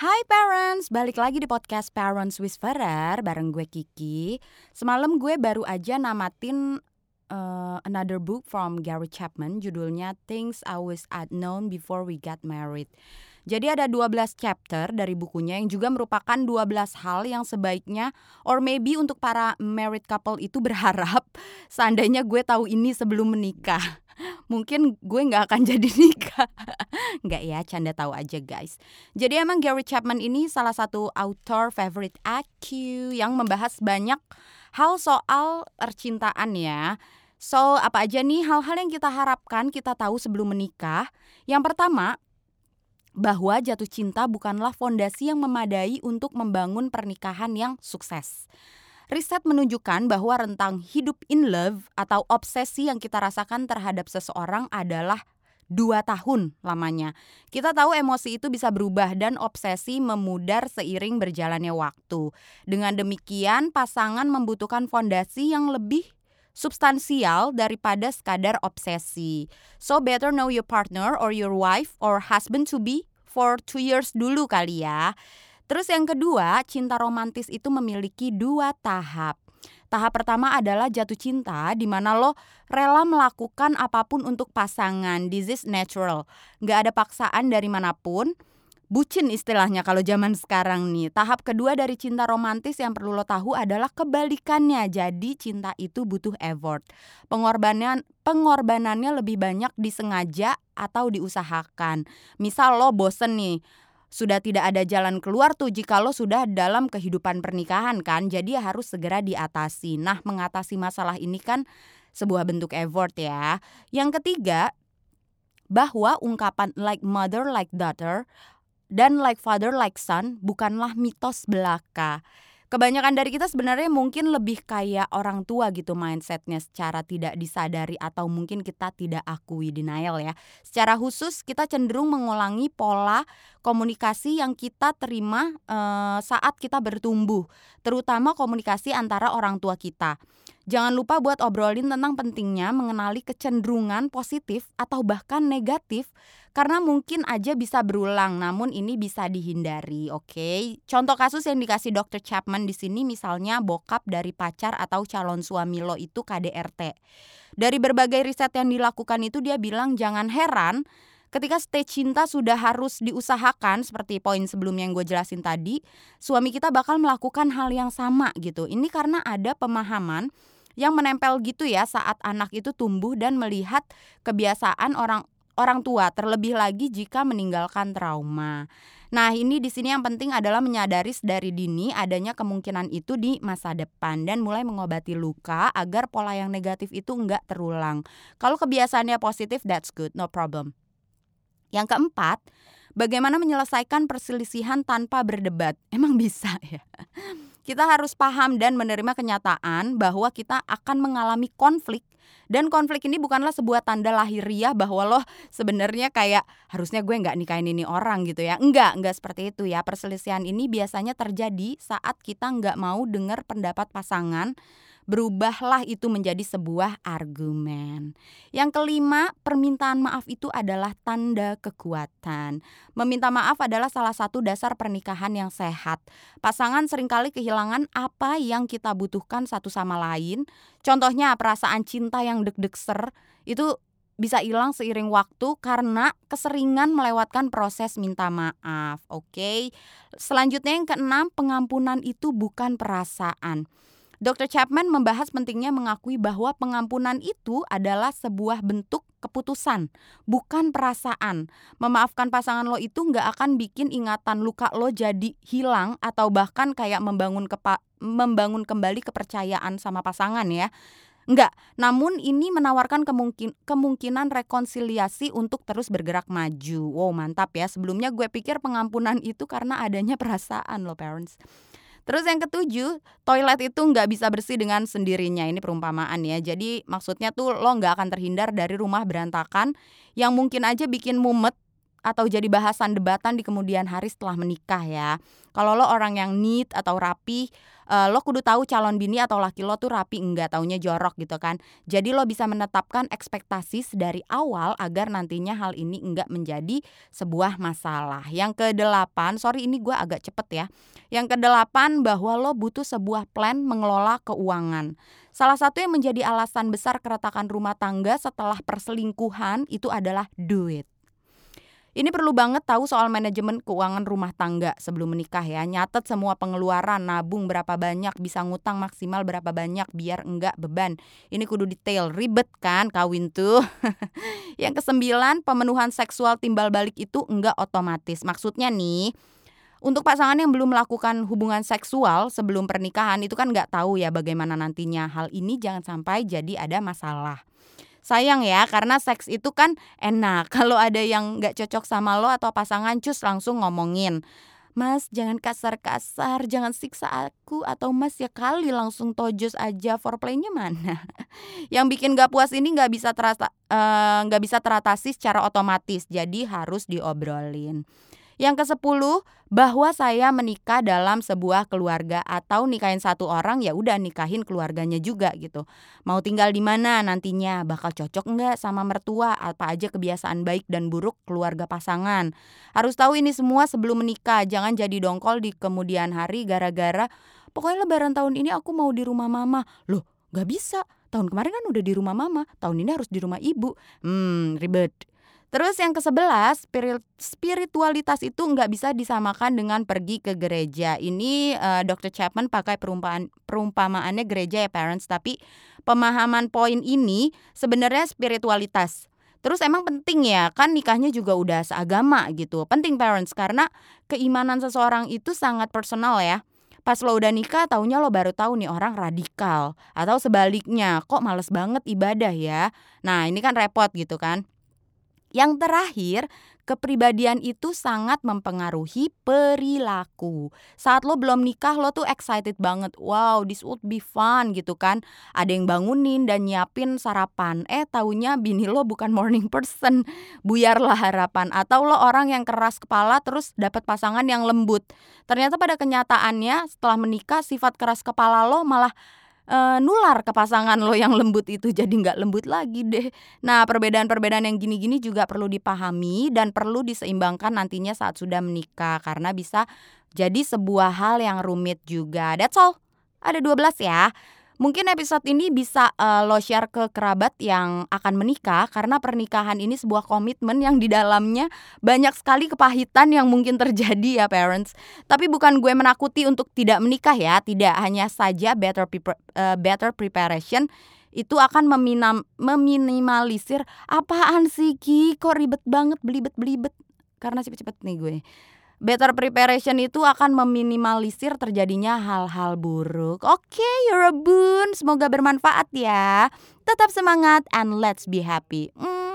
Hai parents, balik lagi di podcast Parents Whisperer bareng gue Kiki. Semalam gue baru aja namatin uh, another book from Gary Chapman judulnya Things I Wish I'd Known Before We Got Married. Jadi ada 12 chapter dari bukunya yang juga merupakan 12 hal yang sebaiknya or maybe untuk para married couple itu berharap seandainya gue tahu ini sebelum menikah. Mungkin gue nggak akan jadi nikah. nggak ya, canda tahu aja guys. Jadi emang Gary Chapman ini salah satu author favorite aku yang membahas banyak hal soal percintaan ya. So, apa aja nih hal-hal yang kita harapkan kita tahu sebelum menikah? Yang pertama, bahwa jatuh cinta bukanlah fondasi yang memadai untuk membangun pernikahan yang sukses. Riset menunjukkan bahwa rentang hidup in love atau obsesi yang kita rasakan terhadap seseorang adalah dua tahun lamanya. Kita tahu emosi itu bisa berubah dan obsesi memudar seiring berjalannya waktu. Dengan demikian, pasangan membutuhkan fondasi yang lebih substansial daripada sekadar obsesi. So better know your partner or your wife or husband to be for two years dulu kali ya. Terus yang kedua, cinta romantis itu memiliki dua tahap. Tahap pertama adalah jatuh cinta, di mana lo rela melakukan apa pun untuk pasangan. This is natural. Gak ada paksaan dari mana pun bucin istilahnya kalau zaman sekarang nih. Tahap kedua dari cinta romantis yang perlu lo tahu adalah kebalikannya. Jadi cinta itu butuh effort. Pengorbanan pengorbanannya lebih banyak disengaja atau diusahakan. Misal lo bosen nih, sudah tidak ada jalan keluar tuh jika lo sudah dalam kehidupan pernikahan kan. Jadi harus segera diatasi. Nah, mengatasi masalah ini kan sebuah bentuk effort ya. Yang ketiga, bahwa ungkapan like mother like daughter dan like father like son bukanlah mitos belaka. Kebanyakan dari kita sebenarnya mungkin lebih kayak orang tua gitu mindsetnya secara tidak disadari atau mungkin kita tidak akui denial ya. Secara khusus kita cenderung mengulangi pola komunikasi yang kita terima uh, saat kita bertumbuh, terutama komunikasi antara orang tua kita. Jangan lupa buat obrolin tentang pentingnya mengenali kecenderungan positif atau bahkan negatif karena mungkin aja bisa berulang namun ini bisa dihindari, oke? Okay? Contoh kasus yang dikasih Dr. Chapman di sini misalnya bokap dari pacar atau calon suami lo itu KDRT. Dari berbagai riset yang dilakukan itu dia bilang jangan heran ketika stay cinta sudah harus diusahakan seperti poin sebelumnya yang gue jelasin tadi, suami kita bakal melakukan hal yang sama gitu. Ini karena ada pemahaman yang menempel gitu ya saat anak itu tumbuh dan melihat kebiasaan orang orang tua terlebih lagi jika meninggalkan trauma. Nah, ini di sini yang penting adalah menyadari dari dini adanya kemungkinan itu di masa depan dan mulai mengobati luka agar pola yang negatif itu enggak terulang. Kalau kebiasaannya positif, that's good, no problem. Yang keempat, bagaimana menyelesaikan perselisihan tanpa berdebat? Emang bisa ya? kita harus paham dan menerima kenyataan bahwa kita akan mengalami konflik dan konflik ini bukanlah sebuah tanda lahiriah bahwa loh sebenarnya kayak harusnya gue nggak nikahin ini orang gitu ya enggak enggak seperti itu ya perselisihan ini biasanya terjadi saat kita nggak mau dengar pendapat pasangan berubahlah itu menjadi sebuah argumen. Yang kelima, permintaan maaf itu adalah tanda kekuatan. Meminta maaf adalah salah satu dasar pernikahan yang sehat. Pasangan sering kali kehilangan apa yang kita butuhkan satu sama lain. Contohnya perasaan cinta yang deg-deg ser itu bisa hilang seiring waktu karena keseringan melewatkan proses minta maaf. Oke. Okay? Selanjutnya yang keenam, pengampunan itu bukan perasaan. Dr. Chapman membahas pentingnya mengakui bahwa pengampunan itu adalah sebuah bentuk keputusan, bukan perasaan. Memaafkan pasangan lo itu nggak akan bikin ingatan luka lo jadi hilang atau bahkan kayak membangun kepa membangun kembali kepercayaan sama pasangan ya. Enggak, namun ini menawarkan kemungkin kemungkinan rekonsiliasi untuk terus bergerak maju. Wow, mantap ya. Sebelumnya gue pikir pengampunan itu karena adanya perasaan lo parents. Terus yang ketujuh, toilet itu nggak bisa bersih dengan sendirinya. Ini perumpamaan ya. Jadi maksudnya tuh lo nggak akan terhindar dari rumah berantakan yang mungkin aja bikin mumet atau jadi bahasan debatan di kemudian hari setelah menikah ya. Kalau lo orang yang neat atau rapi, uh, lo kudu tahu calon bini atau laki lo tuh rapi enggak, taunya jorok gitu kan. Jadi lo bisa menetapkan ekspektasi dari awal agar nantinya hal ini enggak menjadi sebuah masalah. Yang kedelapan, sorry ini gue agak cepet ya. Yang kedelapan bahwa lo butuh sebuah plan mengelola keuangan. Salah satu yang menjadi alasan besar keretakan rumah tangga setelah perselingkuhan itu adalah duit. Ini perlu banget tahu soal manajemen keuangan rumah tangga sebelum menikah ya. Nyatet semua pengeluaran, nabung berapa banyak, bisa ngutang maksimal berapa banyak biar enggak beban. Ini kudu detail, ribet kan kawin tuh. yang kesembilan, pemenuhan seksual timbal balik itu enggak otomatis. Maksudnya nih, untuk pasangan yang belum melakukan hubungan seksual sebelum pernikahan itu kan nggak tahu ya bagaimana nantinya. Hal ini jangan sampai jadi ada masalah sayang ya karena seks itu kan enak kalau ada yang nggak cocok sama lo atau pasangan cus langsung ngomongin Mas jangan kasar-kasar, jangan siksa aku atau Mas ya kali langsung tojos aja foreplaynya mana? Yang bikin gak puas ini nggak bisa terasa eh, nggak uh, bisa teratasi secara otomatis, jadi harus diobrolin. Yang ke-10, bahwa saya menikah dalam sebuah keluarga atau nikahin satu orang ya udah nikahin keluarganya juga gitu. Mau tinggal di mana nantinya, bakal cocok enggak sama mertua, apa aja kebiasaan baik dan buruk keluarga pasangan. Harus tahu ini semua sebelum menikah, jangan jadi dongkol di kemudian hari gara-gara pokoknya lebaran tahun ini aku mau di rumah mama. Loh, gak bisa. Tahun kemarin kan udah di rumah mama, tahun ini harus di rumah ibu. Hmm, ribet. Terus yang ke-11, spiritualitas itu nggak bisa disamakan dengan pergi ke gereja. Ini uh, eh, Dr. Chapman pakai perumpamaan perumpamaannya gereja ya parents, tapi pemahaman poin ini sebenarnya spiritualitas. Terus emang penting ya, kan nikahnya juga udah seagama gitu. Penting parents karena keimanan seseorang itu sangat personal ya. Pas lo udah nikah taunya lo baru tahu nih orang radikal atau sebaliknya kok males banget ibadah ya. Nah, ini kan repot gitu kan. Yang terakhir, kepribadian itu sangat mempengaruhi perilaku. Saat lo belum nikah lo tuh excited banget. Wow, this would be fun gitu kan. Ada yang bangunin dan nyiapin sarapan. Eh taunya bini lo bukan morning person. Buyarlah harapan atau lo orang yang keras kepala terus dapat pasangan yang lembut. Ternyata pada kenyataannya setelah menikah sifat keras kepala lo malah uh, nular ke pasangan lo yang lembut itu jadi nggak lembut lagi deh. Nah perbedaan-perbedaan yang gini-gini juga perlu dipahami dan perlu diseimbangkan nantinya saat sudah menikah karena bisa jadi sebuah hal yang rumit juga. That's all. Ada 12 ya. Mungkin episode ini bisa uh, lo share ke kerabat yang akan menikah karena pernikahan ini sebuah komitmen yang di dalamnya banyak sekali kepahitan yang mungkin terjadi ya parents. Tapi bukan gue menakuti untuk tidak menikah ya, tidak hanya saja better uh, better preparation itu akan meminam, meminimalisir apaan sih Ki? Kok ribet banget belibet-belibet? Karena cepet-cepet nih gue better preparation itu akan meminimalisir terjadinya hal-hal buruk. Oke, okay, you're a boon. Semoga bermanfaat ya. Tetap semangat and let's be happy. Mm.